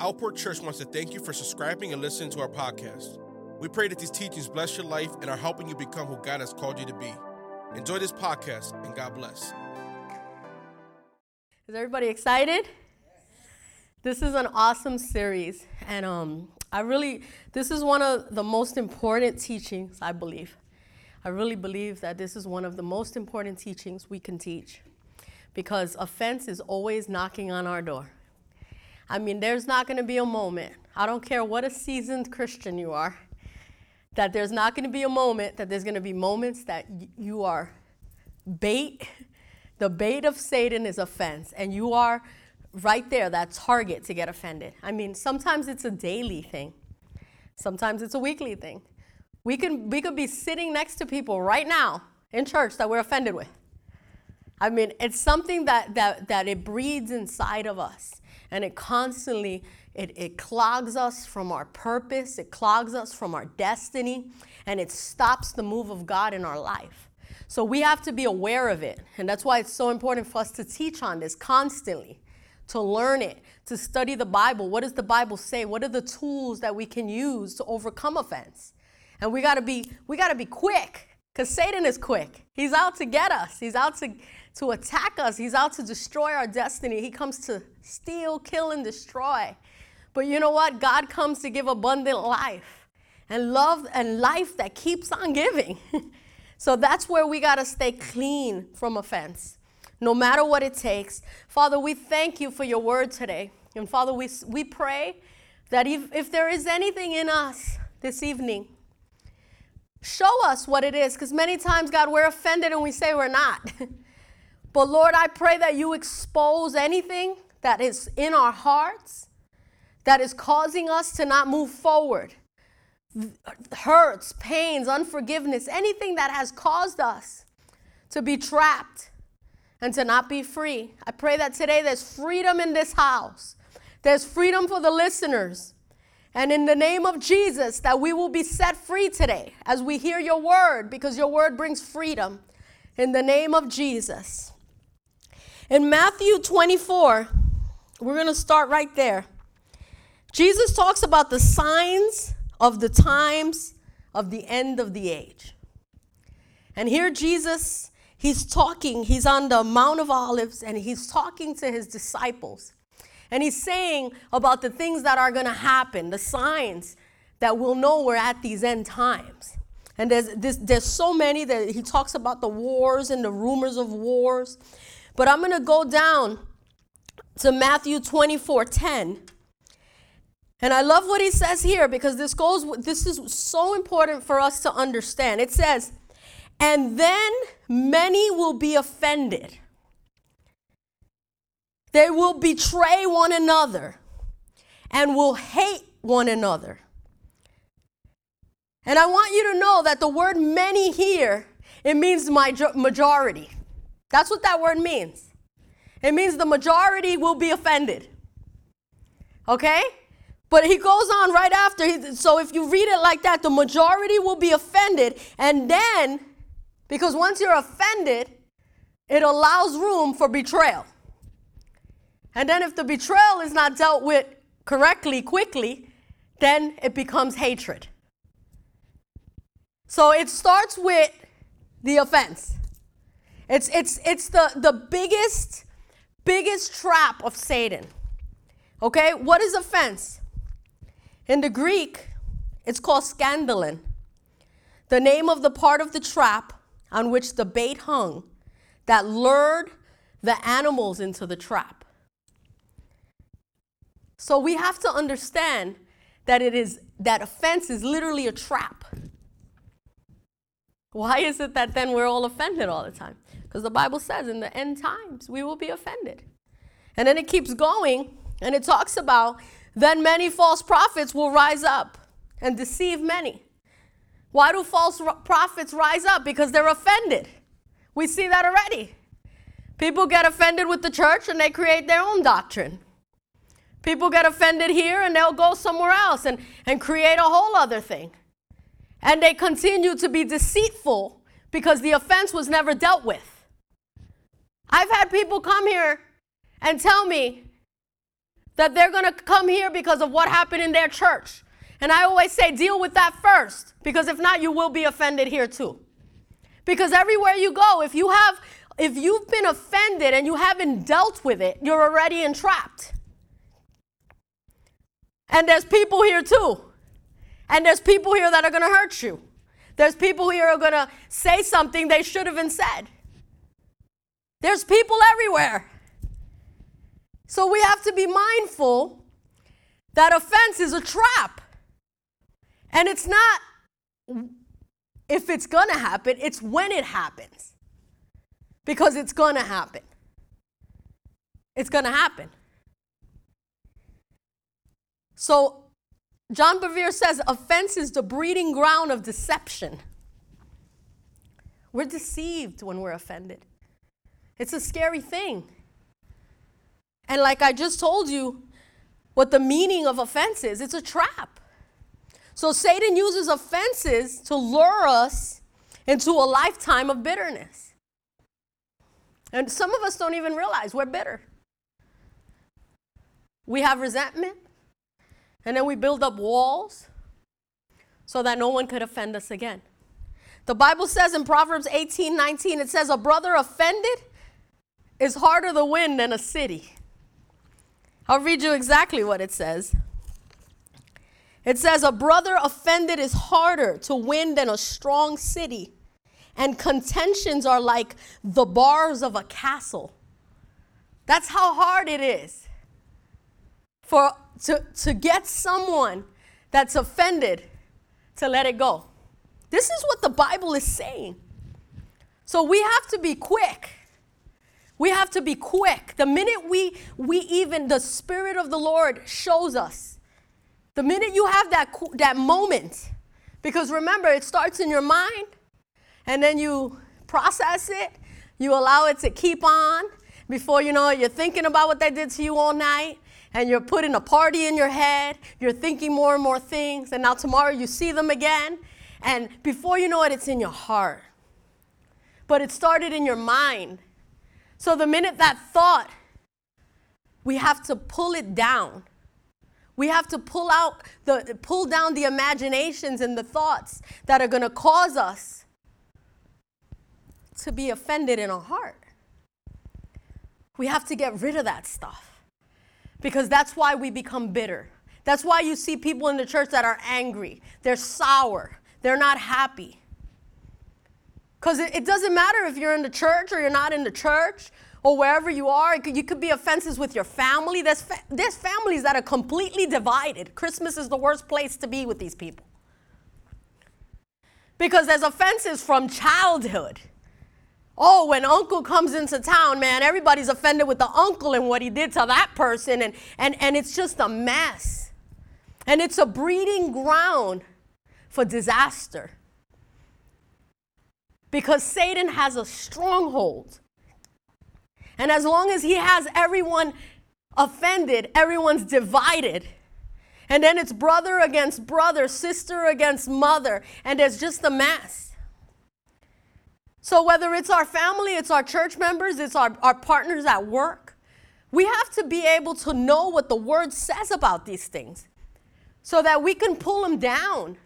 Outport Church wants to thank you for subscribing and listening to our podcast. We pray that these teachings bless your life and are helping you become who God has called you to be. Enjoy this podcast and God bless. Is everybody excited? This is an awesome series, and um, I really, this is one of the most important teachings, I believe. I really believe that this is one of the most important teachings we can teach because offense is always knocking on our door. I mean, there's not going to be a moment, I don't care what a seasoned Christian you are, that there's not going to be a moment, that there's going to be moments that y- you are bait. The bait of Satan is offense, and you are right there, that target to get offended. I mean, sometimes it's a daily thing, sometimes it's a weekly thing. We, can, we could be sitting next to people right now in church that we're offended with. I mean, it's something that, that, that it breeds inside of us, and it constantly it, it clogs us from our purpose, it clogs us from our destiny, and it stops the move of God in our life. So we have to be aware of it. And that's why it's so important for us to teach on this constantly, to learn it, to study the Bible. What does the Bible say? What are the tools that we can use to overcome offense? And we gotta be, we gotta be quick, because Satan is quick. He's out to get us. He's out to, to attack us. He's out to destroy our destiny. He comes to steal, kill, and destroy. But you know what? God comes to give abundant life and love and life that keeps on giving. so that's where we got to stay clean from offense, no matter what it takes. Father, we thank you for your word today. And Father, we, we pray that if, if there is anything in us this evening, show us what it is. Because many times, God, we're offended and we say we're not. but Lord, I pray that you expose anything that is in our hearts that is causing us to not move forward. Hurts, pains, unforgiveness, anything that has caused us to be trapped and to not be free. I pray that today there's freedom in this house. There's freedom for the listeners. And in the name of Jesus, that we will be set free today as we hear your word, because your word brings freedom. In the name of Jesus. In Matthew 24, we're going to start right there. Jesus talks about the signs of the times of the end of the age. And here, Jesus, he's talking, he's on the Mount of Olives, and he's talking to his disciples. And he's saying about the things that are going to happen, the signs that we'll know we're at these end times. And there's, this, there's so many that he talks about the wars and the rumors of wars. But I'm going to go down to Matthew 24 10. And I love what he says here because this goes this is so important for us to understand. It says, "And then many will be offended. They will betray one another and will hate one another." And I want you to know that the word many here, it means majority. That's what that word means. It means the majority will be offended. Okay? But he goes on right after. So if you read it like that, the majority will be offended. And then, because once you're offended, it allows room for betrayal. And then if the betrayal is not dealt with correctly, quickly, then it becomes hatred. So it starts with the offense. It's, it's, it's the, the biggest, biggest trap of Satan. Okay? What is offense? In the Greek, it's called scandalon, the name of the part of the trap on which the bait hung that lured the animals into the trap. So we have to understand that it is that offense is literally a trap. Why is it that then we're all offended all the time? Because the Bible says in the end times we will be offended. And then it keeps going and it talks about then many false prophets will rise up and deceive many. Why do false prophets rise up? Because they're offended. We see that already. People get offended with the church and they create their own doctrine. People get offended here and they'll go somewhere else and, and create a whole other thing. And they continue to be deceitful because the offense was never dealt with. I've had people come here and tell me that they're going to come here because of what happened in their church. And I always say, deal with that first, because if not, you will be offended here too. Because everywhere you go, if you have if you've been offended and you haven't dealt with it, you're already entrapped. And there's people here too. And there's people here that are going to hurt you. There's people here are going to say something they should have been said. There's people everywhere. So we have to be mindful that offense is a trap. And it's not if it's to happen, it's when it happens because it's to happen. It's to happen. So, John Bevere says offense is the breeding ground of deception. We're deceived when we're offended. It's a scary thing. And like I just told you, what the meaning of offense is it's a trap. So Satan uses offenses to lure us into a lifetime of bitterness. And some of us don't even realize we're bitter. We have resentment, and then we build up walls so that no one could offend us again. The Bible says in Proverbs 18 19, it says, A brother offended is harder to win than a city. I'll read you exactly what it says. It says, A brother offended is harder to win than a strong city and contentions are like the bars of a castle. That's how hard it is for to, to get someone that's offended to let it go. This is what the Bible is saying. So we have to be quick. We have to be quick. The minute we we even the spirit of the Lord shows us. The minute you have that that moment because remember it starts in your mind and then you process it, you allow it to keep on. Before you know it, you're thinking about what they did to you all night, and you're putting a party in your head, you're thinking more and more things, and now tomorrow you see them again, and before you know it, it's in your heart. But it started in your mind. So the minute that thought, we have to pull it down. We have to pull out the pull down the imaginations and the thoughts that are going to cause us to be offended in our heart. We have to get rid of that stuff because that's why we become bitter. That's why you see people in the church that are angry, they're sour, they're not happy. Because it, doesn't matter if you're in the church or you're not in the church or wherever you are. Could, you could be offenses with your family. There's, fa- there's families that are completely divided. Christmas is the worst place to be with these people. Because there's offenses from childhood. Oh, when uncle comes into town, man, everybody's offended with the uncle and what he did to that person. And, and, and it's just a mess. And it's a breeding ground for disaster. Because Satan has a stronghold. And as long as he has everyone offended, everyone's divided. And then it's brother against brother, sister against mother, and there's just a mess. So, whether it's our family, it's our church members, it's our, our partners at work, we have to be able to know what the word says about these things so that we can pull them down.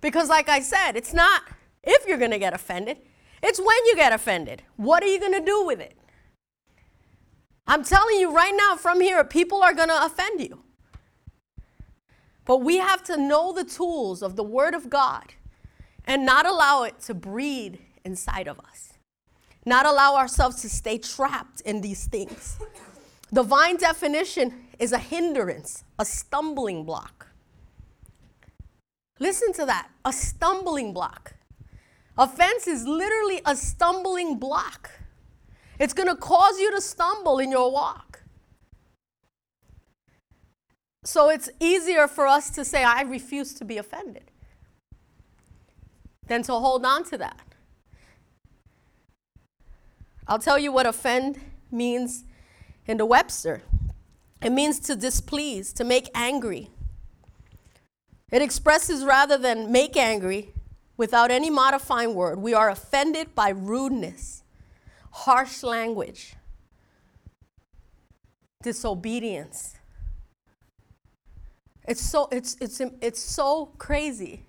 Because, like I said, it's not if you're going to get offended, it's when you get offended. What are you going to do with it? I'm telling you right now from here, people are going to offend you. But we have to know the tools of the Word of God and not allow it to breed inside of us. Not allow ourselves to stay trapped in these things. Divine definition is a hindrance, a stumbling block. Listen to that a stumbling block. Offense is literally a stumbling block. It's going to cause you to stumble in your walk. So it's easier for us to say, I refuse to be offended, than to hold on to that. I'll tell you what offend means in the Webster it means to displease, to make angry. It expresses rather than make angry without any modifying word. We are offended by rudeness, harsh language, disobedience. It's so, it's, it's, it's so crazy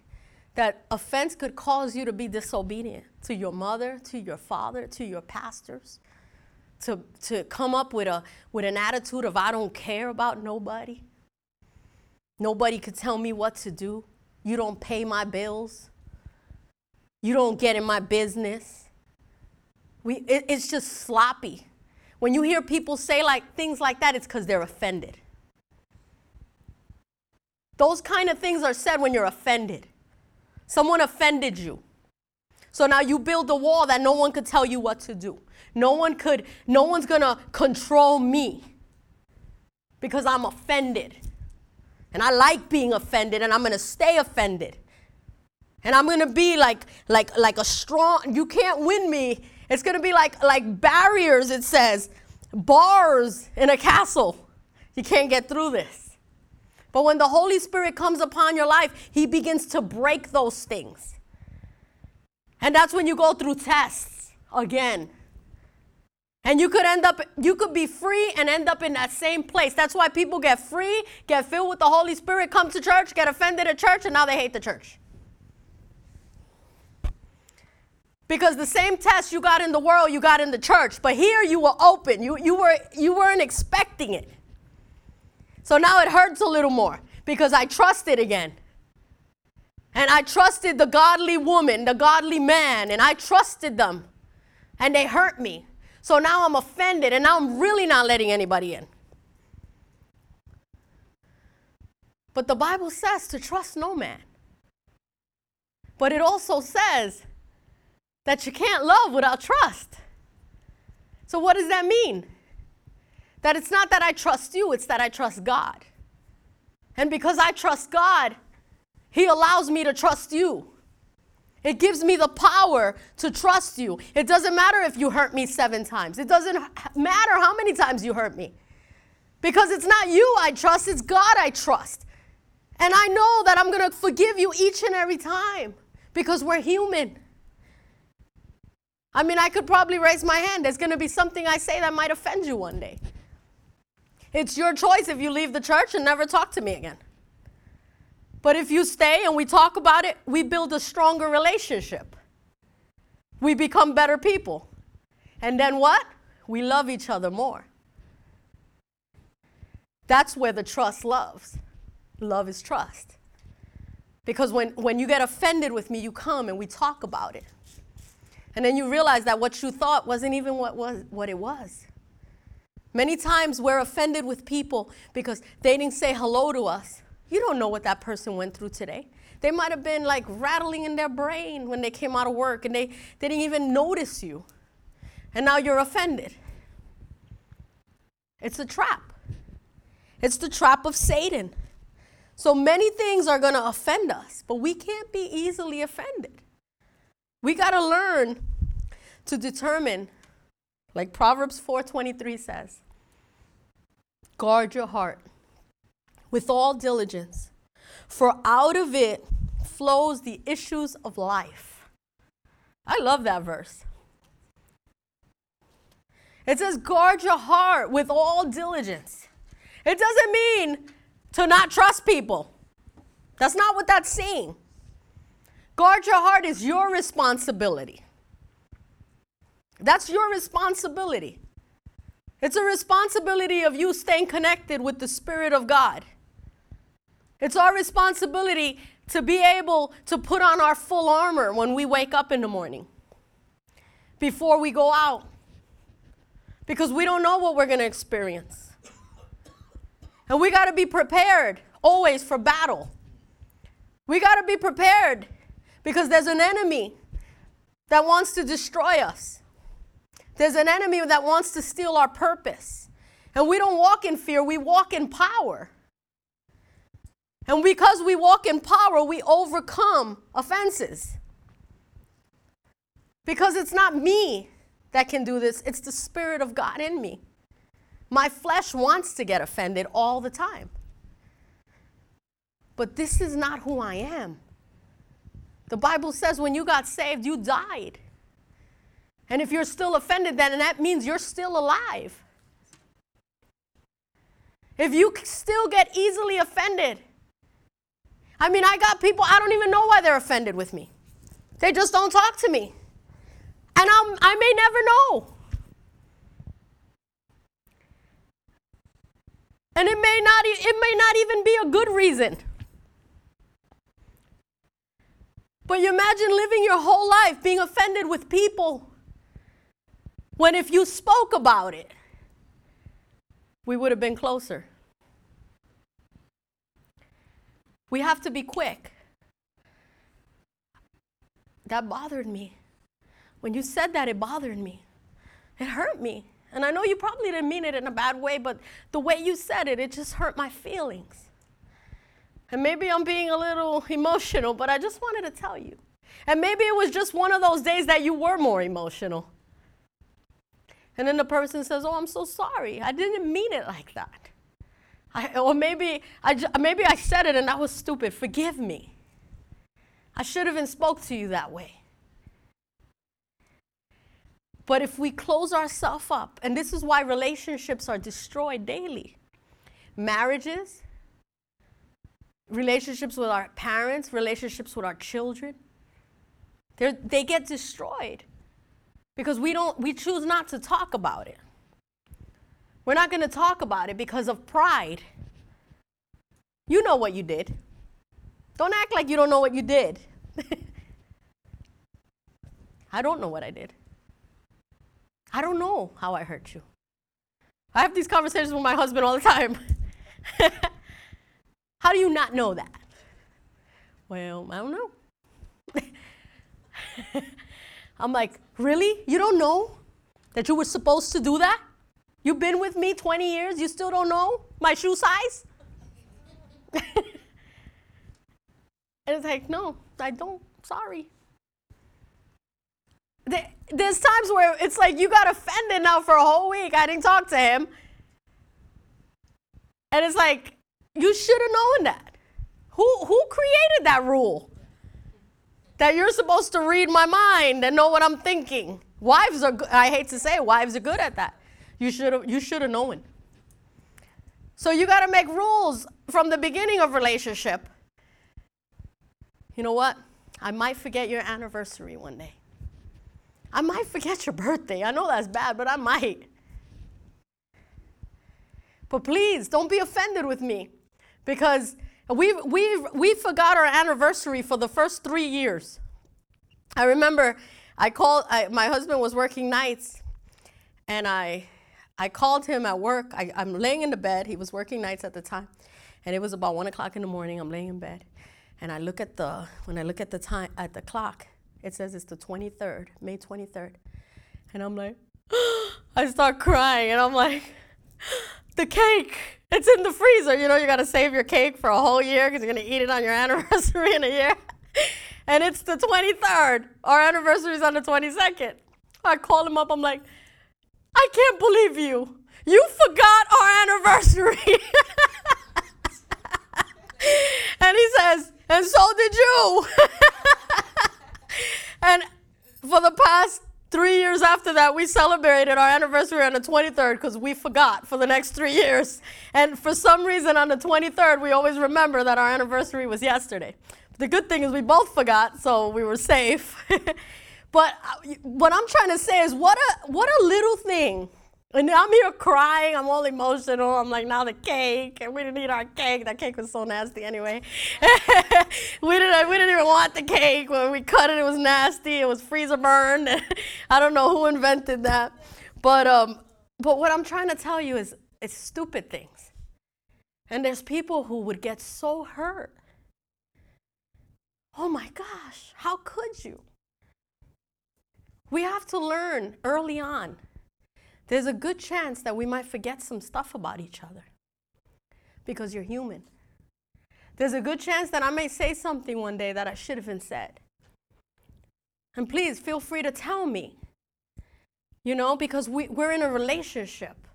that offense could cause you to be disobedient to your mother, to your father, to your pastors, to, to come up with, a, with an attitude of, I don't care about nobody. Nobody could tell me what to do. You don't pay my bills. You don't get in my business. We, it, it's just sloppy. When you hear people say like things like that, it's because they're offended. Those kind of things are said when you're offended. Someone offended you. So now you build a wall that no one could tell you what to do. No one could, no one's gonna control me because I'm offended. And I like being offended and I'm gonna stay offended. And I'm gonna be like like like a strong you can't win me. It's gonna be like like barriers, it says, bars in a castle. You can't get through this. But when the Holy Spirit comes upon your life, He begins to break those things. And that's when you go through tests again. And you could end up, you could be free and end up in that same place. That's why people get free, get filled with the Holy Spirit, come to church, get offended at church, and now they hate the church. Because the same test you got in the world, you got in the church. But here you were open. You, you, were, you weren't expecting it. So now it hurts a little more because I trusted again. And I trusted the godly woman, the godly man, and I trusted them. And they hurt me. So now I'm offended, and now I'm really not letting anybody in. But the Bible says to trust no man. But it also says that you can't love without trust. So, what does that mean? That it's not that I trust you, it's that I trust God. And because I trust God, He allows me to trust you. It gives me the power to trust you. It doesn't matter if you hurt me seven times, it doesn't matter how many times you hurt me. Because it's not you I trust, it's God I trust. And I know that I'm to forgive you each and every time because we're human. I mean, I could probably raise my hand. There's going to be something I say that might offend you one day. It's your choice if you leave the church and never talk to me again. But if you stay and we talk about it, we build a stronger relationship. We become better people. And then what? We love each other more. That's where the trust loves. Love is trust. Because when, when you get offended with me, you come and we talk about it. And then you realize that what you thought wasn't even what, was, what it was. Many times we're offended with people because they didn't say hello to us. You don't know what that person went through today. They might have been like rattling in their brain when they came out of work and they, they didn't even notice you. And now you're offended. It's a trap. It's the trap of Satan. So many things are going to offend us, but we can't be easily offended. We got to learn to determine like Proverbs 4:23 says, Guard your heart with all diligence, for out of it flows the issues of life. I love that verse. It says, guard your heart with all diligence. It doesn't mean to not trust people. That's not what that's saying. Guard your heart is your responsibility. That's your responsibility. It's a responsibility of you staying connected with the Spirit of God. It's our responsibility to be able to put on our full armor when we wake up in the morning before we go out because we don't know what we're going to experience. And we got to be prepared always for battle. We got to be prepared because there's an enemy that wants to destroy us. There's an enemy that wants to steal our purpose. And we don't walk in fear, we walk in power. And because we walk in power, we overcome offenses. Because it's not me that can do this, it's the Spirit of God in me. My flesh wants to get offended all the time. But this is not who I am. The Bible says when you got saved, you died. And if you're still offended, then that means you're still alive. If you still get easily offended, I mean, I got people, I don't even know why they're offended with me. They just don't talk to me. And I'm, I may never know. And it may not it may not even be a good reason. But you imagine living your whole life being offended with people when if you spoke about it, we would have been closer. We have to be quick. That bothered me. When you said that, it bothered me. It hurt me. And I know you probably didn't mean it in a bad way, but the way you said it, it just hurt my feelings. And maybe I'm being a little emotional, but I just wanted to tell you. And maybe it was just one of those days that you were more emotional. And then the person says, "Oh, I'm so sorry. I didn't mean it like that." I, or maybe I, maybe I said it and that was stupid. Forgive me. I should have even spoke to you that way. But if we close ourselves up, and this is why relationships are destroyed daily marriages, relationships with our parents, relationships with our children, they get destroyed because we don't we choose not to talk about it. We're not going to talk about it because of pride. You know what you did. Don't act like you don't know what you did. I don't know what I did. I don't know how I hurt you. I have these conversations with my husband all the time. how do you not know that? Well, I don't know. I'm like, really? You don't know that you were supposed to do that? You've been with me 20 years, you still don't know my shoe size? and it's like, no, I don't. Sorry there's times where it's like you got offended now for a whole week. I didn't talk to him. And it's like, you should have known that. Who, who created that rule? That you're supposed to read my mind and know what I'm thinking. Wives are, I hate to say it, wives are good at that. You should have you should have known. So you got to make rules from the beginning of relationship. You know what? I might forget your anniversary one day. I might forget your birthday. I know that's bad, but I might. But please don't be offended with me because we've, we've, we forgot our anniversary for the first three years. I remember I called, I, my husband was working nights and I, I called him at work. I, I'm laying in the bed. He was working nights at the time. And it was about one o'clock in the morning. I'm laying in bed. And I look at the, when I look at the time, at the clock, it says it's the 23rd, May 23rd. And I'm like, I start crying and I'm like, the cake, it's in the freezer. You know, you got to save your cake for a whole year because you're going to eat it on your anniversary in a year. and it's the 23rd. Our anniversary is on the 22nd. I call him up. I'm like, I can't believe you. You forgot our anniversary. and he says, and so did you. and for the past three years after that, we celebrated our anniversary on the 23rd because we forgot for the next three years. And for some reason, on the 23rd, we always remember that our anniversary was yesterday. The good thing is we both forgot, so we were safe. but uh, what I'm trying to say is, what a what a little thing and I'm here crying. I'm all emotional. I'm like, now the cake, and we didn't eat our cake. That cake was so nasty anyway. we didn't. We didn't even want the cake when we cut it. It was nasty. It was freezer burned. I don't know who invented that, but um, but what I'm trying to tell you is, it's stupid things, and there's people who would get so hurt. Oh my gosh, how could you? We have to learn early on there's a good chance that we might forget some stuff about each other because you're human. There's a good chance that I may say something one day that I should have said. And please feel free to tell me, you know, because we, we're in a relationship.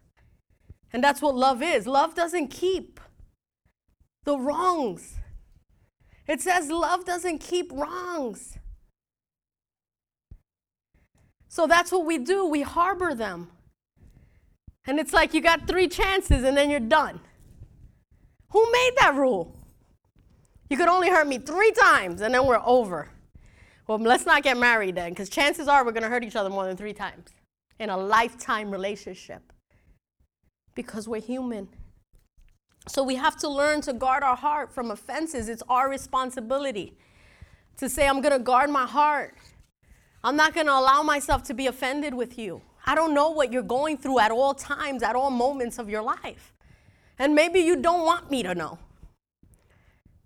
And that's what love is. Love doesn't keep the wrongs. It says love doesn't keep wrongs. So that's what we do. We harbor them. And it's like you got three chances and then you're done. Who made that rule? You could only hurt me three times and then we're over. Well, let's not get married then, because chances are we're going to hurt each other more than three times in a lifetime relationship because we're human. So we have to learn to guard our heart from offenses. It's our responsibility to say, I'm going to guard my heart. I'm not going to allow myself to be offended with you. I don't know what you're going through at all times, at all moments of your life. And maybe you don't want me to know.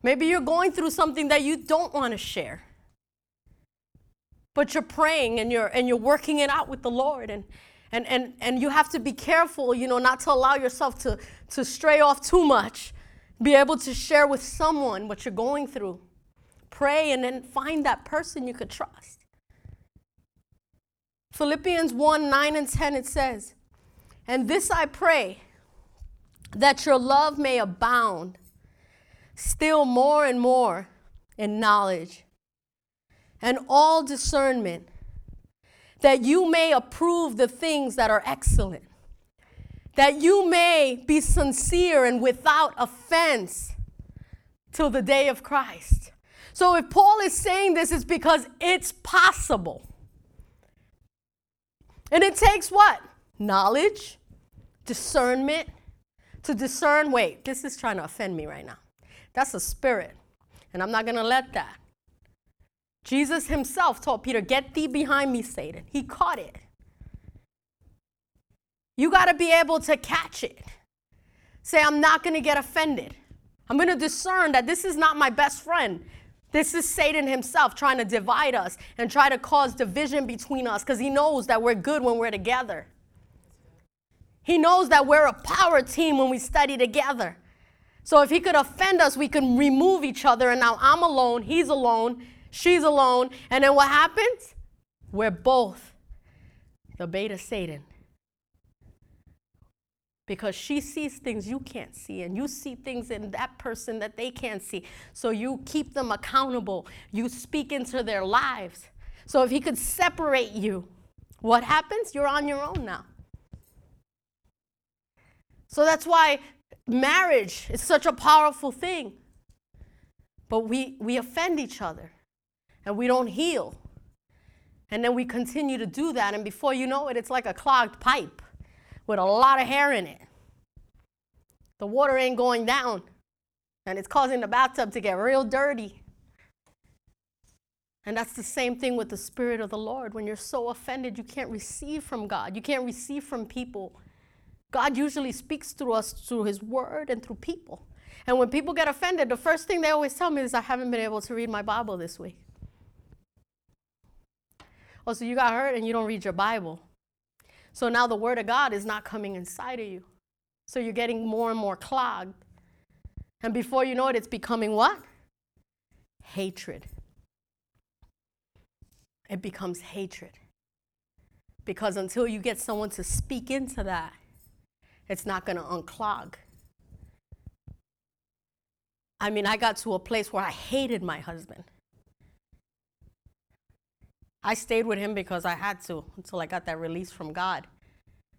Maybe you're going through something that you don't want to share. But you're praying and you're and you're working it out with the Lord and and and and you have to be careful, you know, not to allow yourself to to stray off too much. Be able to share with someone what you're going through. Pray and then find that person you could trust. Philippians 1 9 and 10, it says, And this I pray, that your love may abound still more and more in knowledge and all discernment, that you may approve the things that are excellent, that you may be sincere and without offense till the day of Christ. So if Paul is saying this, it's because it's possible. And it takes what? Knowledge, discernment, to discern wait, this is trying to offend me right now. That's a spirit. And I'm not going to let that. Jesus himself told Peter, Get thee behind me, Satan. He caught it. You got to be able to catch it. Say, I'm not going to get offended. I'm going to discern that this is not my best friend. This is Satan himself trying to divide us and try to cause division between us because he knows that we're good when we're together. He knows that we're a power team when we study together. So if he could offend us, we can remove each other. And now I'm alone, he's alone, she's alone. And then what happens? We're both the bait of Satan because she sees things you can't see and you see things in that person that they can't see. So you keep them accountable. You speak into their lives. So if he could separate you what happens? You're on your own now. So that's why marriage is such a powerful thing. But we we offend each other and we don't heal. And then we continue to do that. And before you know it it's like a clogged pipe with a lot of hair in it. The water ain't going down, and it's causing the bathtub to get real dirty. And that's the same thing with the Spirit of the Lord. When you're so offended, you can't receive from God, you can't receive from people. God usually speaks through us through His Word and through people. And when people get offended, the first thing they always tell me is, I haven't been able to read my Bible this week. Oh, so you got hurt and you don't read your Bible. So now the word of God is not coming inside of you. So you're getting more and more clogged. And before you know it, it's becoming what? Hatred. It becomes hatred. Because until you get someone to speak into that, it's not going to unclog. I mean, I got to a place where I hated my husband. I stayed with him because I had to until I got that release from God.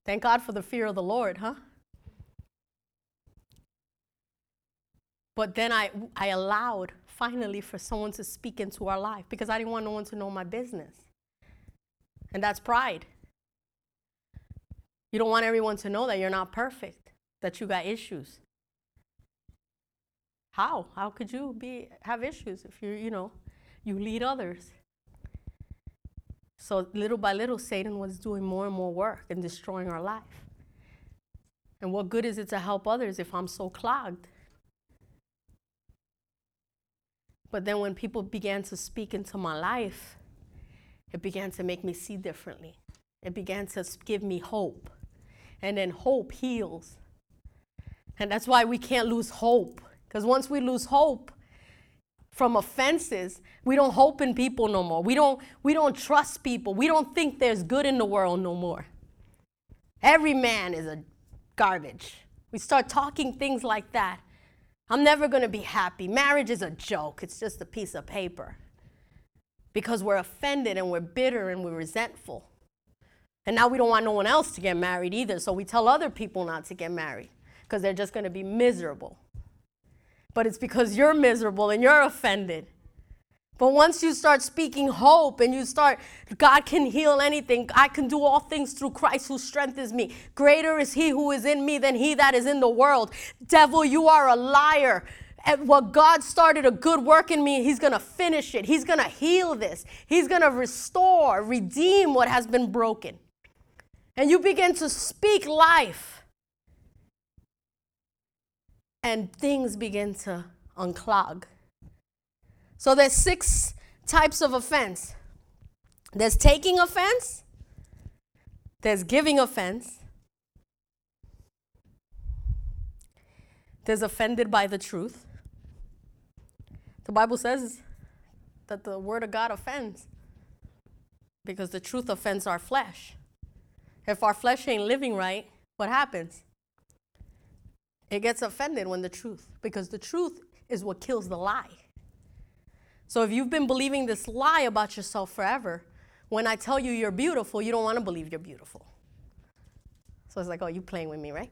Thank God for the fear of the Lord, huh? But then I, I allowed finally for someone to speak into our life because I didn't want no one to know my business. And that's pride. You don't want everyone to know that you're not perfect, that you got issues. How? How could you be have issues if you, you know, you lead others? So little by little, Satan was doing more and more work and destroying our life. And what good is it to help others if I'm so clogged? But then when people began to speak into my life, it began to make me see differently. It began to give me hope. And then hope heals. And that's why we can't lose hope. Because once we lose hope, from offenses. We don't hope in people no more. We don't, we don't trust people. We don't think there's good in the world no more. Every man is a garbage. We start talking things like that. I'm never going to be happy. Marriage is a joke, it's just a piece of paper. Because we're offended and we're bitter and we're resentful. And now we don't want no one else to get married either, so we tell other people not to get married because they're just going to be miserable. But it's because you're miserable and you're offended. But once you start speaking hope and you start, God can heal anything. I can do all things through Christ who strengthens me. Greater is He who is in me than He that is in the world. Devil, you are a liar. And what God started a good work in me, He's going to finish it. He's going to heal this. He's going to restore, redeem what has been broken. And you begin to speak life. And things begin to unclog. So there's six types of offense. There's taking offense, there's giving offense, there's offended by the truth. The Bible says that the word of God offends because the truth offends our flesh. If our flesh ain't living right, what happens? It gets offended when the truth, because the truth is what kills the lie. So if you've been believing this lie about yourself forever, when I tell you you're beautiful, you don't want to believe you're beautiful. So it's like, oh, you playing with me, right?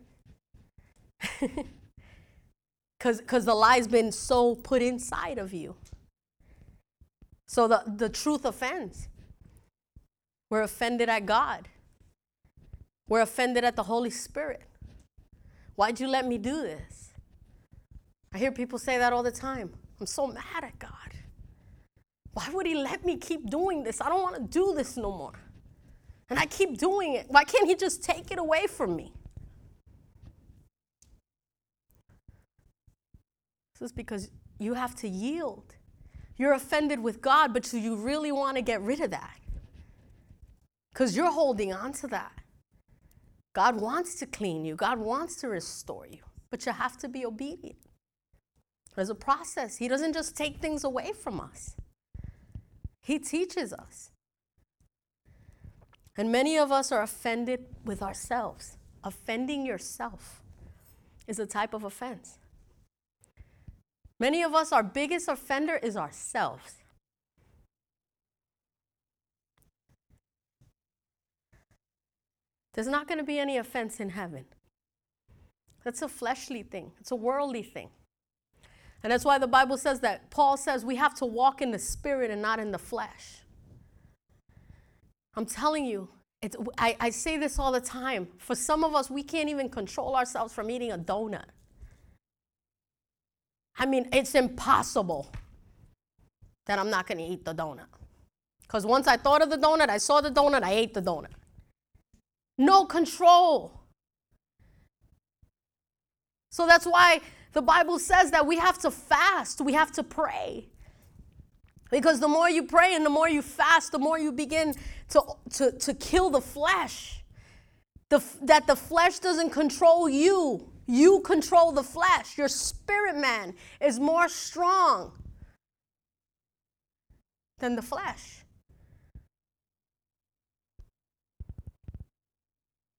Because the lie's been so put inside of you. So the, the truth offends. We're offended at God. We're offended at the Holy Spirit. Why'd you let me do this? I hear people say that all the time. I'm so mad at God. Why would He let me keep doing this? I don't want to do this no more. And I keep doing it. Why can't He just take it away from me? This is because you have to yield. You're offended with God, but do you really want to get rid of that? Because you're holding on to that. God wants to clean you, God wants to restore you, but you have to be obedient. There's a process. He doesn't just take things away from us, He teaches us. And many of us are offended with ourselves. Offending yourself is a type of offense. Many of us, our biggest offender is ourselves. There's not going to be any offense in heaven. That's a fleshly thing, it's a worldly thing. And that's why the Bible says that Paul says we have to walk in the spirit and not in the flesh. I'm telling you, I, I say this all the time. For some of us, we can't even control ourselves from eating a donut. I mean, it's impossible that I'm not going to eat the donut. Because once I thought of the donut, I saw the donut, I ate the donut no control. So that's why the Bible says that we have to fast, we have to pray. Because the more you pray and the more you fast, the more you begin to, to, to kill the flesh. The, that the flesh doesn't control you, you control the flesh. Your spirit man is more strong than the flesh.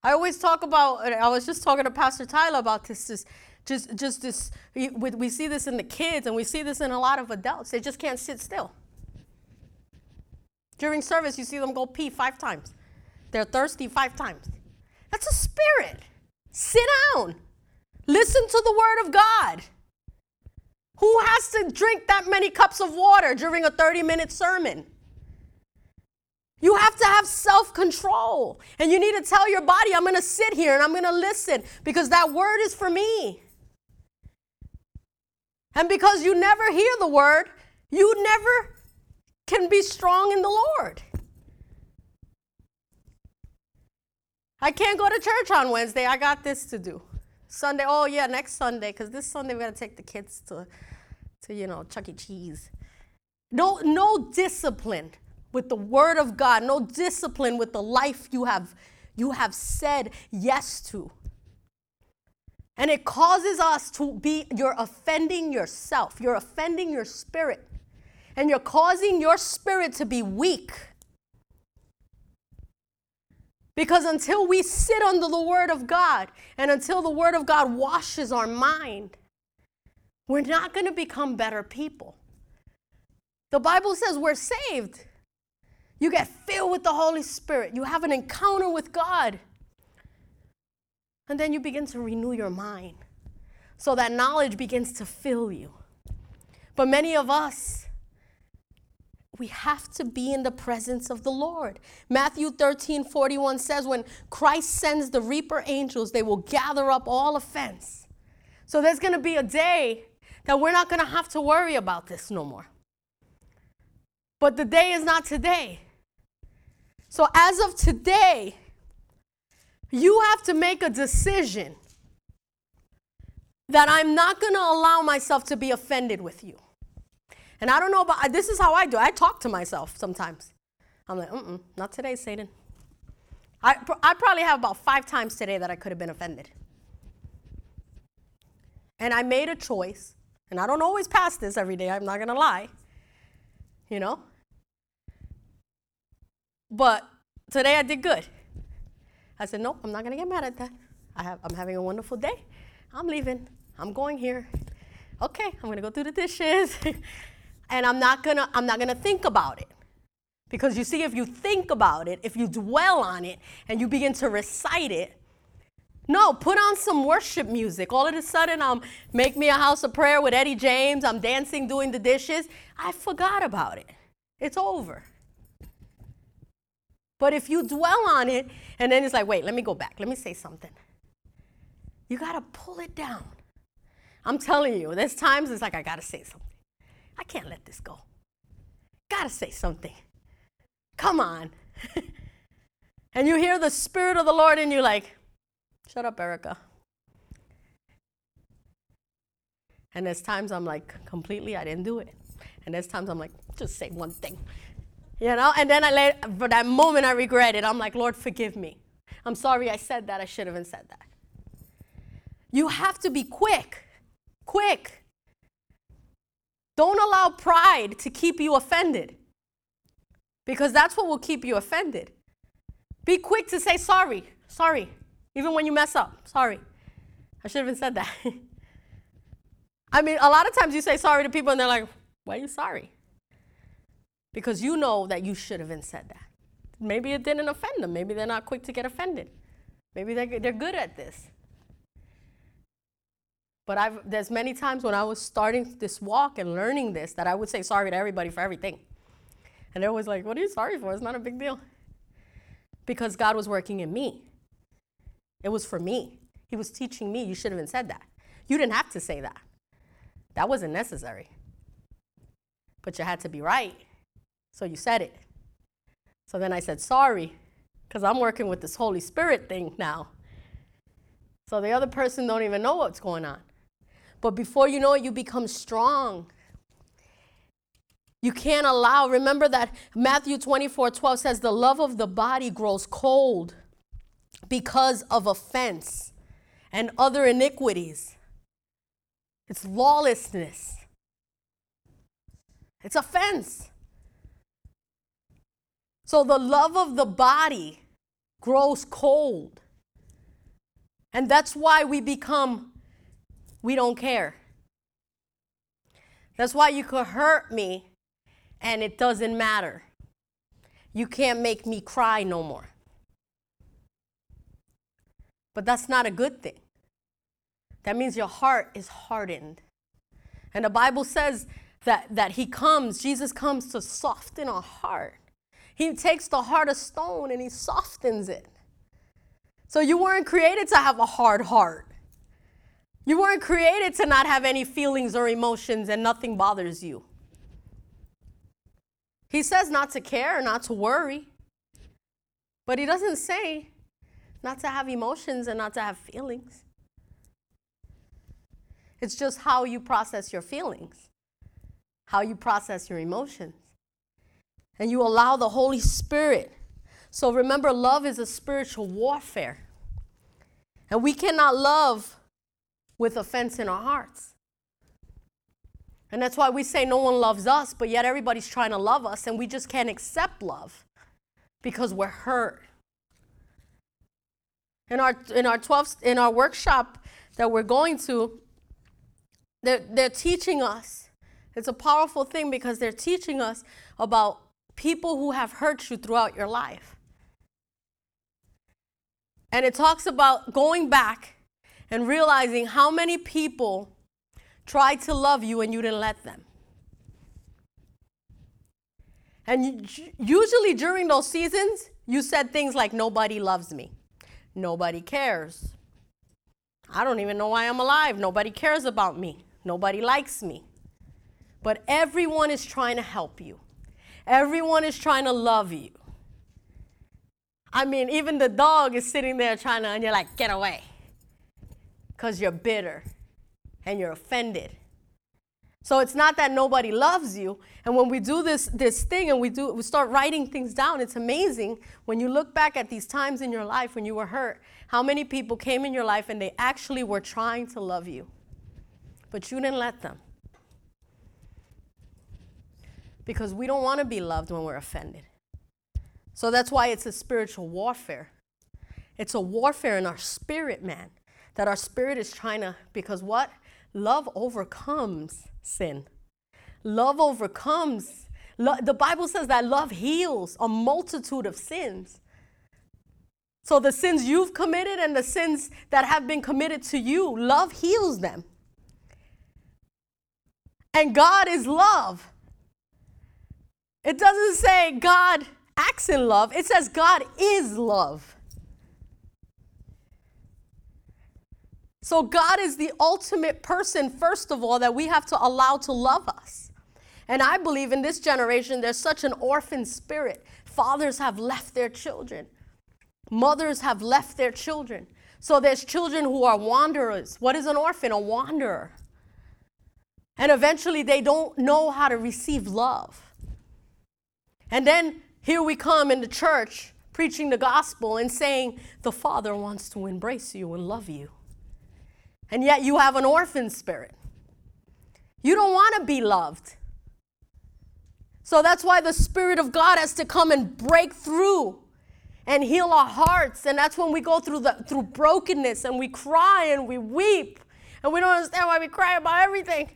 I always talk about, I was just talking to Pastor Tyler about this, this just, just this, we, we see this in the kids and we see this in a lot of adults. They just can't sit still. During service, you see them go pee five times. They're thirsty five times. That's a spirit. Sit down. Listen to the word of God. Who has to drink that many cups of water during a 30 minute sermon? You have to have self control. And you need to tell your body, I'm going to sit here and I'm going to listen because that word is for me. And because you never hear the word, you never can be strong in the Lord. I can't go to church on Wednesday. I got this to do. Sunday, oh yeah, next Sunday, because this Sunday we're gonna take the kids to, to you know, Chuck E. Cheese. No, no discipline with the word of God, no discipline with the life you have you have said yes to. And it causes us to be you're offending yourself. You're offending your spirit. And you're causing your spirit to be weak. Because until we sit under the Word of God and until the Word of God washes our mind, we're not going to become better people. The Bible says we're saved. You get filled with the Holy Spirit. You have an encounter with God. And then you begin to renew your mind. So that knowledge begins to fill you. But many of us, we have to be in the presence of the Lord. Matthew 13 41 says, When Christ sends the reaper angels, they will gather up all offense. So there's going to be a day that we're not going to have to worry about this no more. But the day is not today. So as of today, you have to make a decision that I'm not going to allow myself to be offended with you. And I don't know about this is how I do. I talk to myself sometimes. I'm like, mm-mm, not today, Satan. I, I probably have about five times today that I could have been offended. And I made a choice, and I don't always pass this every day, I'm not gonna lie. You know? But today I did good. I said, nope, I'm not gonna get mad at that. I have, I'm having a wonderful day. I'm leaving. I'm going here. Okay, I'm gonna go through the dishes. and I'm not gonna, I'm not gonna think about it. Because you see, if you think about it, if you dwell on it, and you begin to recite it, no, put on some worship music. All of a sudden, I'm make me a house of prayer with Eddie James. I'm dancing, doing the dishes. I forgot about it. It's over. But if you dwell on it, and then it's like, wait, let me go back. Let me say something. You got to pull it down. I'm telling you, there's times it's like, I got to say something. I can't let this go. Got to say something. Come on. and you hear the Spirit of the Lord, and you're like, shut up, Erika. And there's times I'm like, completely, I didn't do it. And there's times I'm like, just say one thing. You know? And then I let, for that moment, I regret it. I'm like, Lord, forgive me. I'm sorry I said that. I should have said that. You have to be quick. Quick. Don't allow pride to keep you offended because that's what will keep you offended. Be quick to say sorry, sorry, even when you mess up. Sorry. I should have said that. I mean, a lot of times you say sorry to people and they're like, why are you sorry? Because you know that you should have said that. Maybe it didn't offend them. Maybe they're not quick to get offended. Maybe they're, they're good at this. But I've, there's many times when I was starting this walk and learning this that I would say sorry to everybody for everything. And they're always like, What are you sorry for? It's not a big deal. Because God was working in me. It was for me. He was teaching me. You should have said that. You didn't have to say that. That wasn't necessary. But you had to be right. So you said it. So then I said, Sorry, because I'm working with this Holy Spirit thing now. So the other person don't even know what's going on. But before you know it, you become strong. You can't allow, remember that Matthew 24 12 says, the love of the body grows cold because of offense and other iniquities. It's lawlessness, it's offense. So the love of the body grows cold. And that's why we become we don't care. That's why you could hurt me and it doesn't matter. You can't make me cry no more. But that's not a good thing. That means your heart is hardened. And the Bible says that, that He comes, Jesus comes to soften our heart. He takes the heart of stone and He softens it. So you weren't created to have a hard heart. You weren't created to not have any feelings or emotions and nothing bothers you. He says not to care, not to worry. But he doesn't say not to have emotions and not to have feelings. It's just how you process your feelings, how you process your emotions. And you allow the Holy Spirit. So remember, love is a spiritual warfare. And we cannot love with offense in our hearts. And that's why we say no one loves us, but yet everybody's trying to love us, and we just can't accept love because we're hurt. In our in our 12 in our workshop that we're going to, they're, they're teaching us. It's a powerful thing because they're teaching us about people who have hurt you throughout your life. And it talks about going back and realizing how many people tried to love you and you didn't let them. And usually during those seasons, you said things like, Nobody loves me. Nobody cares. I don't even know why I'm alive. Nobody cares about me. Nobody likes me. But everyone is trying to help you, everyone is trying to love you. I mean, even the dog is sitting there trying to, and you're like, Get away. Because you're bitter and you're offended so it's not that nobody loves you. And when we do this, this thing and we, do, we start writing things down, it's amazing when you look back at these times in your life when you were hurt, how many people came in your life and they actually were trying to love you, but you didn't let them. Because we don't want to be loved when we're offended. So that's why it's a spiritual warfare. It's a warfare in our spirit, man. That our spirit is trying to, because what? Love overcomes sin. Love overcomes. Lo- the Bible says that love heals a multitude of sins. So the sins you've committed and the sins that have been committed to you, love heals them. And God is love. It doesn't say God acts in love, it says God is love. So, God is the ultimate person, first of all, that we have to allow to love us. And I believe in this generation, there's such an orphan spirit. Fathers have left their children, mothers have left their children. So, there's children who are wanderers. What is an orphan? A wanderer. And eventually, they don't know how to receive love. And then here we come in the church preaching the gospel and saying, The Father wants to embrace you and love you and yet you have an orphan spirit. You don't want to be loved. So that's why the Spirit of God has to come and break through and heal our hearts. And that's when we go through the through brokenness and we cry and we weep. And we don't understand why we cry about everything.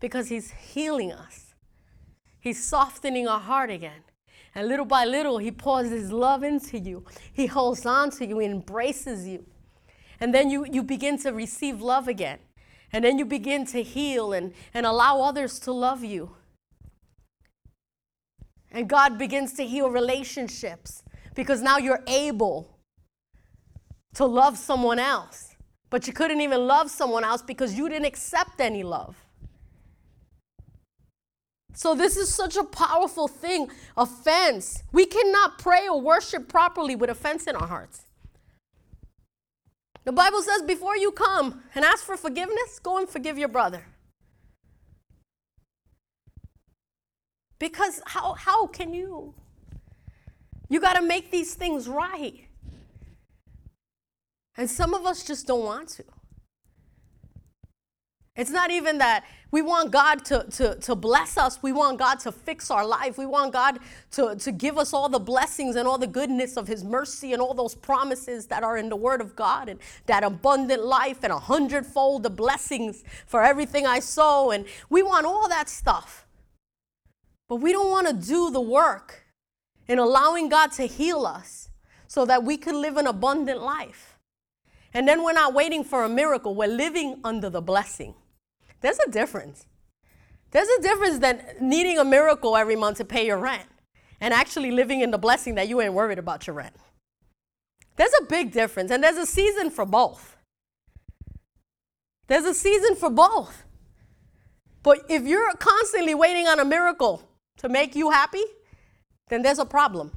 Because He's healing us. He's softening our heart again. And little by little, He pours His love into you. He holds on to you, He embraces you. And then you, you begin to receive love again. And then you begin to heal and, and allow others to love you. And God begins to heal relationships because now you're able to love someone else. But you couldn't even love someone else because you didn't accept any love. So, this is such a powerful thing offense. We cannot pray or worship properly with offense in our hearts. The Bible says before you come and ask for forgiveness, go and forgive your brother. Because how, how can you? You got to make these things right. And some of us just don't want to. It's not even that we want God to, to, to bless us. We want God to fix our life. We want God to, to give us all the blessings and all the goodness of His mercy and all those promises that are in the Word of God and that abundant life and a hundredfold the blessings for everything I sow. And we want all that stuff. But we don't want to do the work in allowing God to heal us so that we could live an abundant life. And then we're not waiting for a miracle, we're living under the blessing. There's a difference. There's a difference than needing a miracle every month to pay your rent and actually living in the blessing that you ain't worried about your rent. There's a big difference, and there's a season for both. There's a season for both. But if you're constantly waiting on a miracle to make you happy, then there's a problem.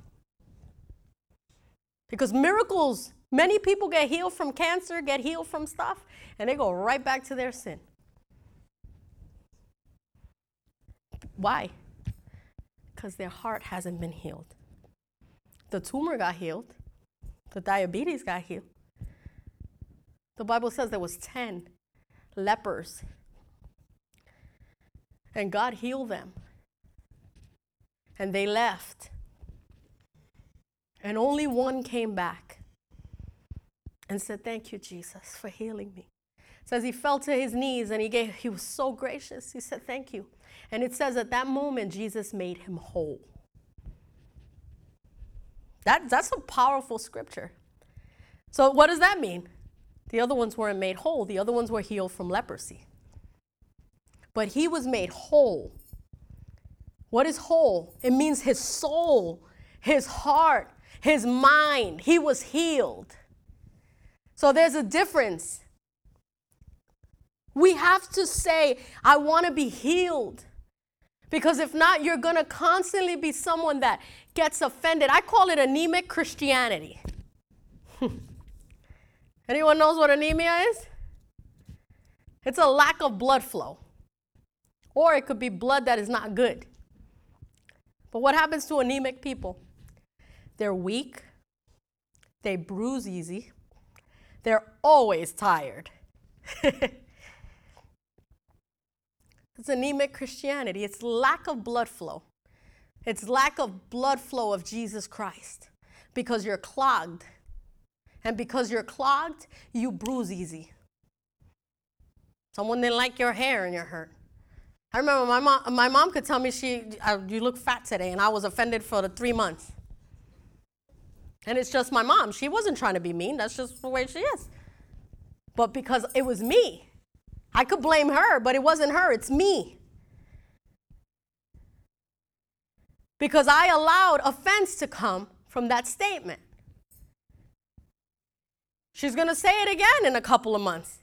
Because miracles, many people get healed from cancer, get healed from stuff, and they go right back to their sin. Why? Because their heart hasn't been healed. The tumor got healed, the diabetes got healed. The Bible says there was 10 lepers and God healed them. And they left. And only one came back and said, Thank you, Jesus, for healing me. Says he fell to his knees and he gave he was so gracious. He said, Thank you. And it says at that moment, Jesus made him whole. That, that's a powerful scripture. So, what does that mean? The other ones weren't made whole, the other ones were healed from leprosy. But he was made whole. What is whole? It means his soul, his heart, his mind. He was healed. So there's a difference. We have to say, I want to be healed. Because if not, you're going to constantly be someone that gets offended. I call it anemic Christianity. Anyone knows what anemia is? It's a lack of blood flow. Or it could be blood that is not good. But what happens to anemic people? They're weak, they bruise easy, they're always tired. it's anemic Christianity, it's lack of blood flow. It's lack of blood flow of Jesus Christ because you're clogged. And because you're clogged, you bruise easy. Someone didn't like your hair and you're hurt. I remember my mom, my mom could tell me she, you look fat today, and I was offended for the three months. And it's just my mom. She wasn't trying to be mean. That's just the way she is. But because it was me, I could blame her, but it wasn't her, it's me. Because I allowed offense to come from that statement. She's going to say it again in a couple of months.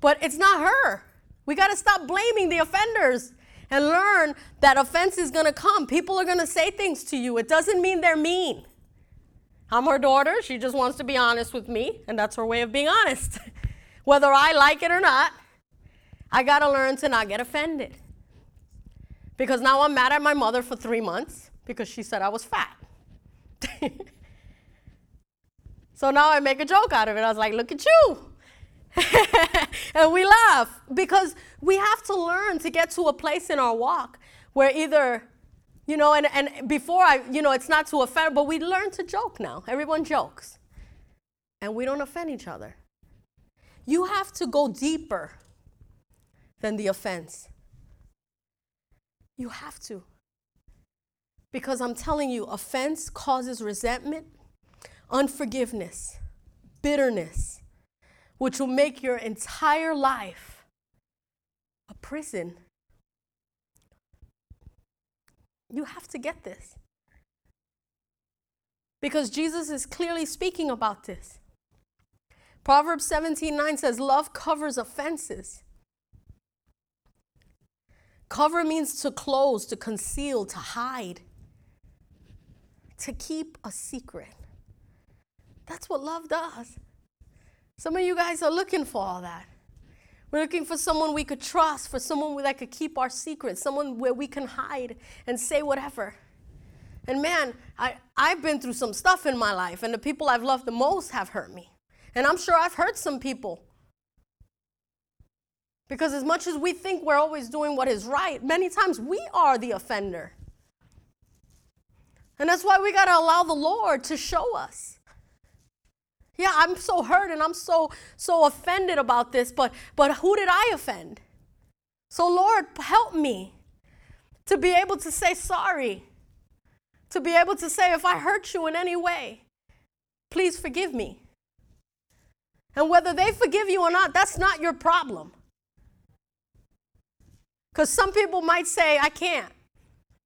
But it's not her. We got to stop blaming the offenders and learn that offense is going to come. People are going to say things to you. It doesn't mean they're mean. I'm her daughter. She just wants to be honest with me, and that's her way of being honest. Whether I like it or not, I got to learn to not get offended. Because now I'm mad at my mother for three months because she said I was fat. so now I make a joke out of it. I was like, look at you. and we laugh because we have to learn to get to a place in our walk where either, you know, and, and before I, you know, it's not to offend, but we learn to joke now. Everyone jokes. And we don't offend each other. You have to go deeper than the offense. You have to. Because I'm telling you, offense causes resentment, unforgiveness, bitterness which will make your entire life a prison. You have to get this. Because Jesus is clearly speaking about this. Proverbs 17 9 says, Love covers offenses. Cover means to close, to conceal, to hide, to keep a secret. That's what love does. Some of you guys are looking for all that. We're looking for someone we could trust, for someone that could keep our secrets, someone where we can hide and say whatever. And man, I, I've been through some stuff in my life, and the people I've loved the most have hurt me. And I'm sure I've hurt some people. Because as much as we think we're always doing what is right, many times we are the offender. And that's why we got to allow the Lord to show us. Yeah, I'm so hurt and I'm so so offended about this, but but who did I offend? So Lord, help me to be able to say sorry. To be able to say if I hurt you in any way, please forgive me. And whether they forgive you or not, that's not your problem. Cuz some people might say I can't.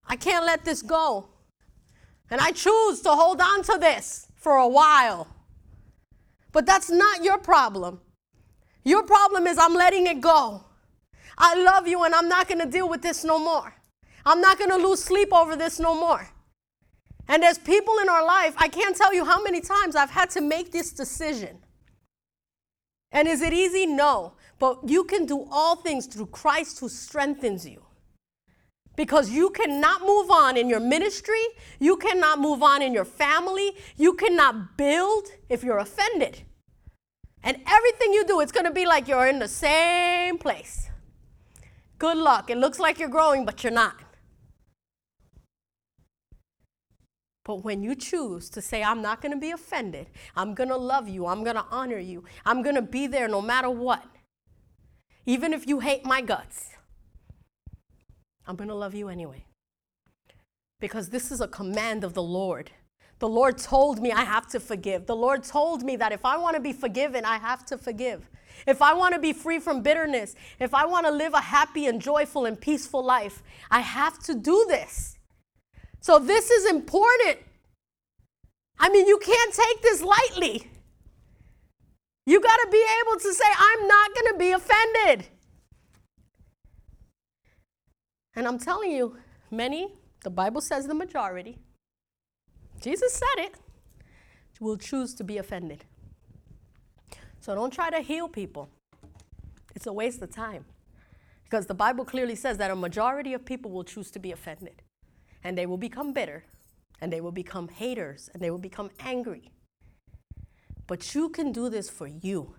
I can't let this go. And I choose to hold on to this for a while. But that's not your problem. Your problem is I'm letting it go. I love you and I'm not going to deal with this no more. I'm not going to lose sleep over this no more. And there's people in our life, I can't tell you how many times I've had to make this decision. And is it easy? No. But you can do all things through Christ who strengthens you. Because you cannot move on in your ministry, you cannot move on in your family, you cannot build if you're offended. And everything you do, it's going to be like you're in the same place. Good luck. It looks like you're growing, but you're not. But when you choose to say, I'm not going to be offended, I'm going to love you, I'm going to honor you, I'm going to be there no matter what, even if you hate my guts, I'm going to love you anyway. Because this is a command of the Lord The Lord told me I have to forgive. The Lord told me that if I want to be forgiven, I have to forgive. If I want to be free from bitterness, if I want to live a happy and joyful and peaceful life, I have to do this. So, this is important. I mean, you can't take this lightly. You got to be able to say, I'm not going to be offended. And I'm telling you, many, the Bible says the majority, Jesus said it, will choose to be offended. So don't try to heal people. It's a waste of time. Because the Bible clearly says that a majority of people will choose to be offended. And they will become bitter. And they will become haters. And they will become angry. But you can do this for you.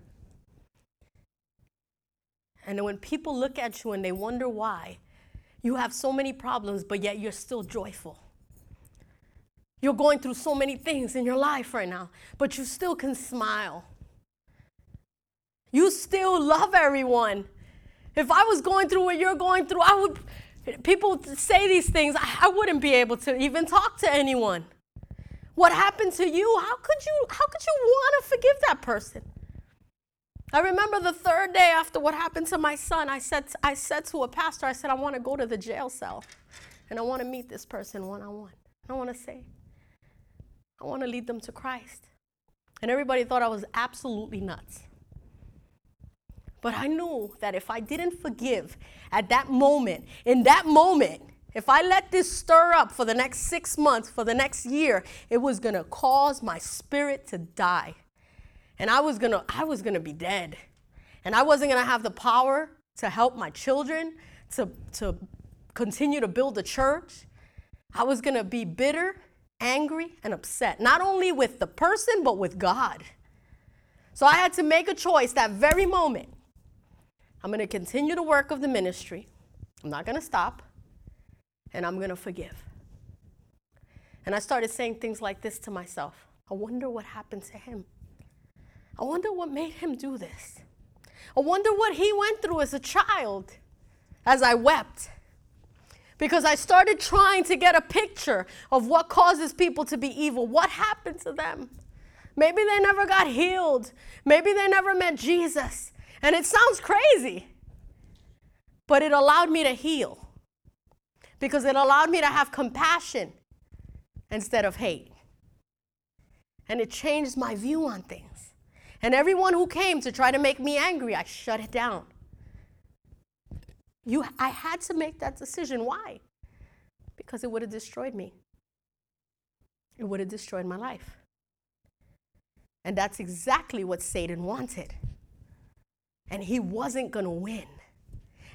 And when people look at you and they wonder why, you have so many problems, but yet you're still joyful. You're going through so many things in your life right now, but you still can smile. You still love everyone. If I was going through what you're going through, I would, people say these things, I wouldn't be able to even talk to anyone. What happened to you? How could you, how could you want to forgive that person? I remember the third day after what happened to my son, I said, I said to a pastor, I said, I want to go to the jail cell and I want to meet this person one on one. I want to say, I want to lead them to Christ. And everybody thought I was absolutely nuts. But I knew that if I didn't forgive at that moment, in that moment, if I let this stir up for the next six months, for the next year, it was to cause my spirit to die. And I was to I was to be dead. And I wasn't to have the power to help my children, to to continue to build a church. I was to be bitter, angry, and upset, not only with the person but with God. So I had to make a choice that very moment. I'm going to continue the work of the ministry. I'm not going to stop. And I'm going to forgive. And I started saying things like this to myself I wonder what happened to him. I wonder what made him do this. I wonder what he went through as a child as I wept. Because I started trying to get a picture of what causes people to be evil. What happened to them? Maybe they never got healed. Maybe they never met Jesus. And it sounds crazy, but it allowed me to heal because it allowed me to have compassion instead of hate. And it changed my view on things. And everyone who came to try to make me angry, I shut it down. You, I had to make that decision. Why? Because it would have destroyed me. It would have destroyed my life. And that's exactly what Satan wanted and he wasn't going to win.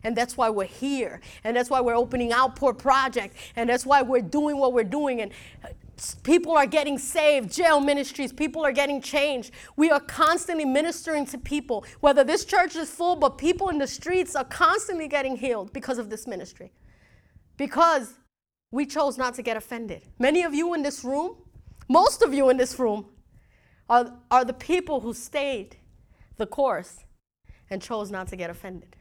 And that's why we're here. And that's why we're opening Outpour Project. And that's why we're doing what we're doing. And uh, people are getting saved, jail ministries, people are getting changed. We are constantly ministering to people. Whether this church is full, but people in the streets are constantly getting healed because of this ministry. Because we chose not to get offended. Many of you in this room, most of you in this room, are, are the people who stayed the course and chose not to get offended.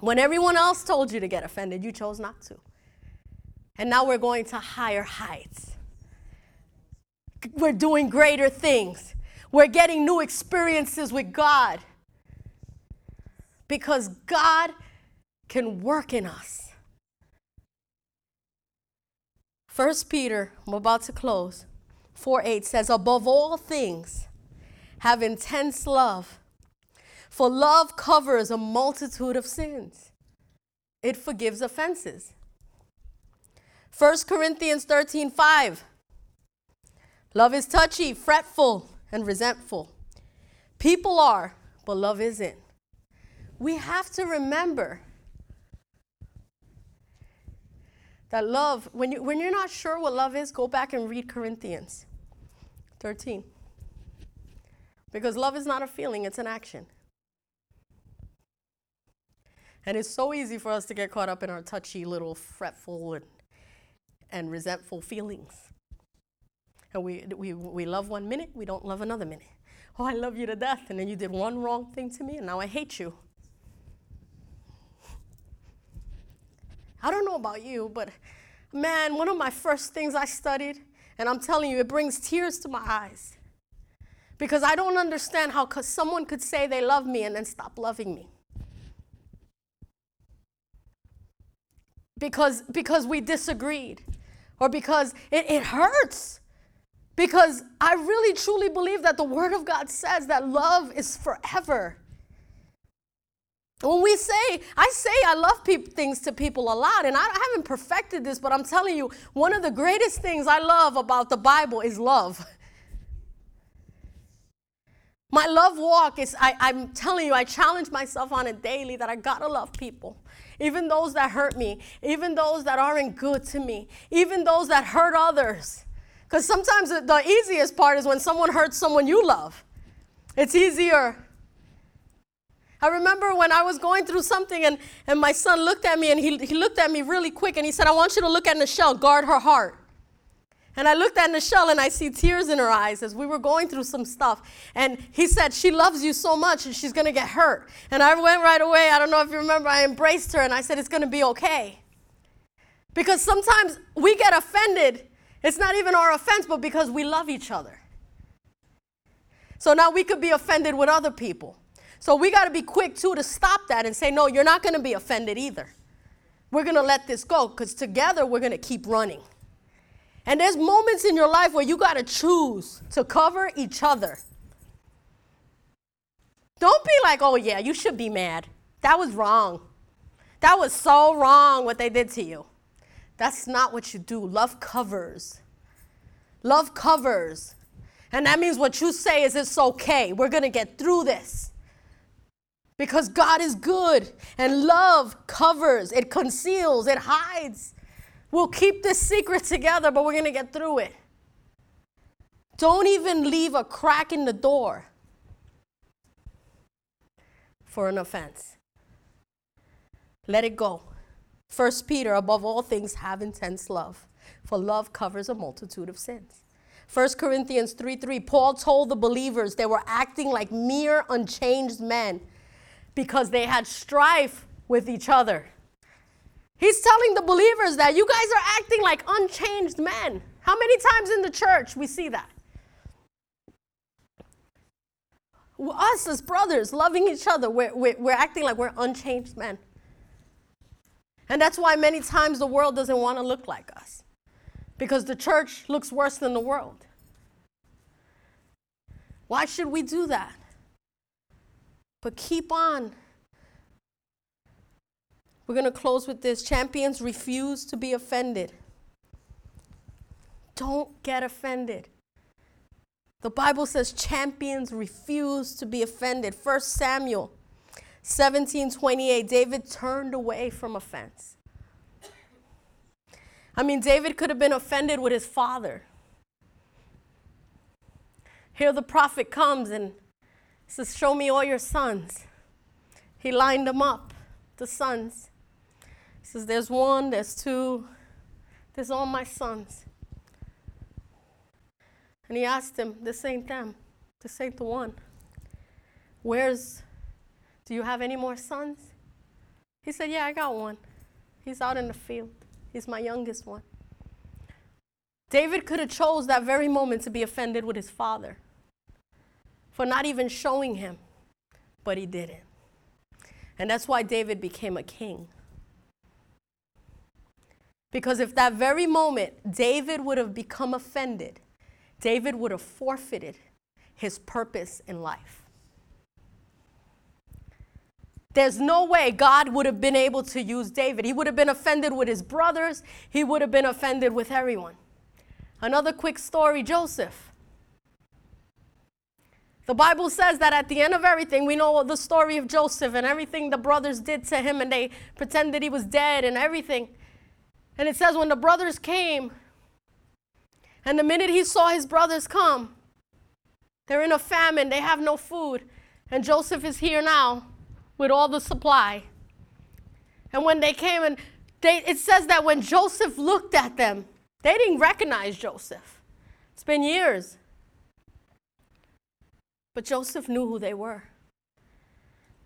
When everyone else told you to get offended, you chose not to. And now we're going to higher heights. We're doing greater things. We're getting new experiences with God. Because God can work in us. First Peter, I'm about to close. 4 8 says, Above all things, have intense love for love covers a multitude of sins, it forgives offenses. 1 Corinthians 13 5. Love is touchy, fretful, and resentful. People are, but love isn't. We have to remember that love, when, you, when you're not sure what love is, go back and read Corinthians 13. Because love is not a feeling, it's an action. And it's so easy for us to get caught up in our touchy little fretful and, and resentful feelings. And we, we, we love one minute, we don't love another minute. Oh, I love you to death, and then you did one wrong thing to me, and now I hate you. I don't know about you, but man, one of my first things I studied And I'm telling you, it brings tears to my eyes. Because I don't understand how someone could say they love me and then stop loving me. Because, because we disagreed or because it, it hurts. Because I really truly believe that the Word of God says that love is forever. When we say, I say I love things to people a lot, and I, I haven't perfected this, but I'm telling you, one of the greatest things I love about the Bible is love. My love walk is, I, I'm telling you, I challenge myself on it daily that I gotta love people. Even those that hurt me, even those that aren't good to me, even those that hurt others. Because sometimes the easiest part is when someone hurts someone you love. It's easier. I remember when I was going through something and, and my son looked at me and he, he looked at me really quick and he said, I want you to look at Nichelle, guard her heart. And I looked at Nichelle and I see tears in her eyes as we were going through some stuff. And he said, She loves you so much and she's going to get hurt. And I went right away. I don't know if you remember, I embraced her and I said, It's going to be okay. Because sometimes we get offended. It's not even our offense, but because we love each other. So now we could be offended with other people. So we got to be quick too to stop that and say, No, you're not going to be offended either. We're going to let this go because together we're going to keep running. And there's moments in your life where you got to choose to cover each other. Don't be like, oh, yeah, you should be mad. That was wrong. That was so wrong what they did to you. That's not what you do. Love covers. Love covers. And that means what you say is it's okay. We're going to get through this. Because God is good and love covers, it conceals, it hides. We'll keep this secret together, but we're going to get through it. Don't even leave a crack in the door for an offense. Let it go. First Peter, above all things, have intense love, for love covers a multitude of sins. 1 Corinthians 3 3, Paul told the believers they were acting like mere unchanged men because they had strife with each other. He's telling the believers that you guys are acting like unchanged men. How many times in the church we see that? Us as brothers, loving each other, we're, we're, we're acting like we're unchanged men. And that's why many times the world doesn't want to look like us, because the church looks worse than the world. Why should we do that? But keep on we're going to close with this. Champions refuse to be offended. Don't get offended. The Bible says champions refuse to be offended. 1 Samuel 17 28, David turned away from offense. I mean, David could have been offended with his father. Here the prophet comes and says, Show me all your sons. He lined them up, the sons. Says, There's one, there's two, there's all my sons. And he asked him, This ain't them, this ain't the one. Where's, do you have any more sons? He said, Yeah, I got one. He's out in the field. He's my youngest one. David could have chose that very moment to be offended with his father for not even showing him, but he didn't. And that's why David became a king. Because if that very moment David would have become offended, David would have forfeited his purpose in life. There's no way God would have been able to use David. He would have been offended with his brothers, he would have been offended with everyone. Another quick story Joseph. The Bible says that at the end of everything, we know the story of Joseph and everything the brothers did to him, and they pretended he was dead and everything. And it says, when the brothers came, and the minute he saw his brothers come, they're in a famine, they have no food, and Joseph is here now with all the supply. And when they came, and they, it says that when Joseph looked at them, they didn't recognize Joseph. It's been years. But Joseph knew who they were.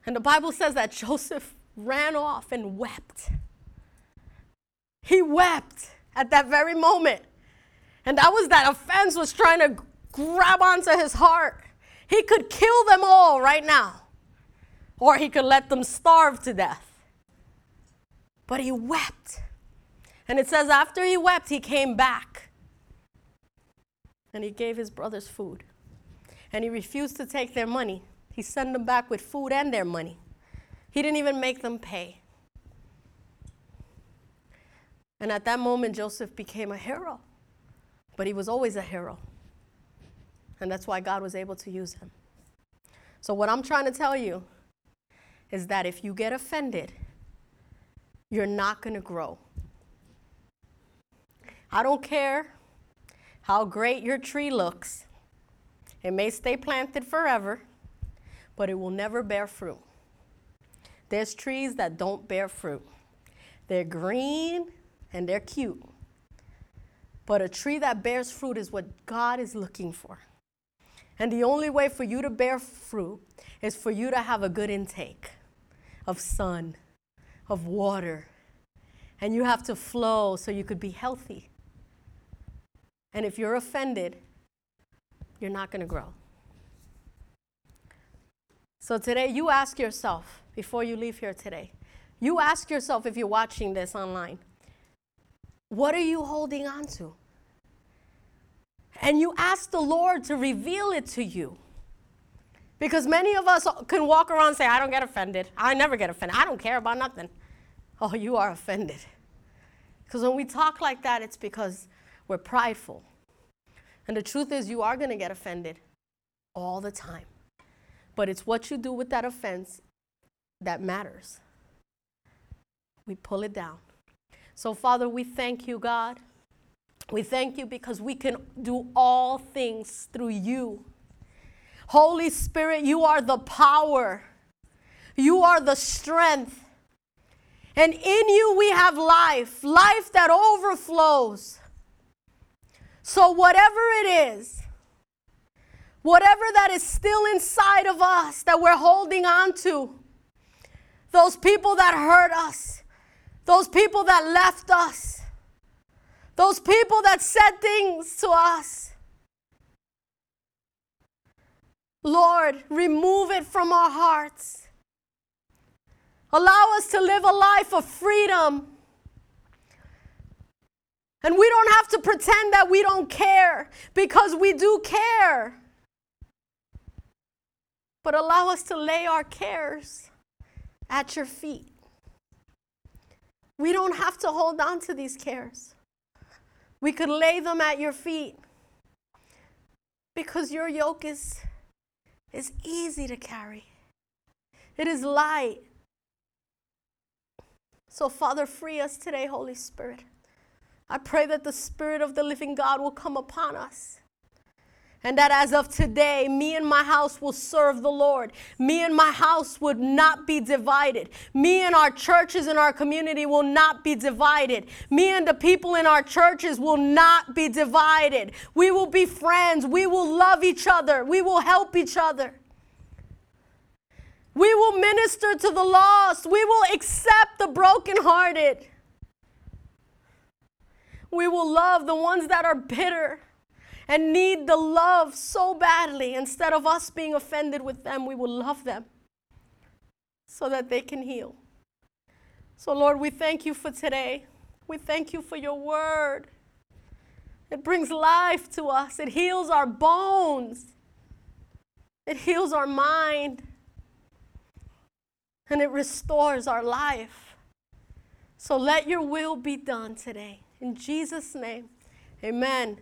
And the Bible says that Joseph ran off and wept. He wept at that very moment. And that was that offense was trying to grab onto his heart. He could kill them all right now, or he could let them starve to death. But he wept. And it says, after he wept, he came back and he gave his brothers food. And he refused to take their money. He sent them back with food and their money. He didn't even make them pay. And at that moment, Joseph became a hero. But he was always a hero. And that's why God was able to use him. So, what I'm trying to tell you is that if you get offended, you're not going to grow. I don't care how great your tree looks, it may stay planted forever, but it will never bear fruit. There's trees that don't bear fruit, they're green and they're cute. But a tree that bears fruit is what God is looking for. And the only way for you to bear fruit is for you to have a good intake of sun, of water. And you have to flow so you could be healthy. And if you're offended, you're not going to grow. So today, you ask yourself, before you leave here today, you ask yourself if you're watching this online, what are you holding on to? And you ask the Lord to reveal it to you. Because many of us can walk around and say, I don't get offended. I never get offended. I don't care about nothing. Oh, you are offended. Because when we talk like that, it's because we're prideful. And the truth is, you are going to get offended all the time. But it's what you do with that offense that matters. We pull it down. So, Father, we thank you, God. We thank you because we can do all things through you. Holy Spirit, you are the power, you are the strength. And in you we have life, life that overflows. So, whatever it is, whatever that is still inside of us that we're holding on to, those people that hurt us, those people that left us, those people that said things to us. Lord, remove it from our hearts. Allow us to live a life of freedom. And we don't have to pretend that we don't care because we do care. But allow us to lay our cares at your feet. We don't have to hold on to these cares. We could lay them at your feet because your yoke is, is easy to carry, it is light. So, Father, free us today, Holy Spirit. I pray that the Spirit of the living God will come upon us. And that as of today, me and my house will serve the Lord. Me and my house would not be divided. Me and our churches and our community will not be divided. Me and the people in our churches will not be divided. We will be friends. We will love each other. We will help each other. We will minister to the lost. We will accept the brokenhearted. We will love the ones that are bitter and need the love so badly, instead of us being offended with them, we will love them so that they can heal. So, Lord, we thank you for today. We thank you for your word. It brings life to us, it heals our bones, it heals our mind, and it restores our life. So, let your will be done today. In Jesus' name, amen.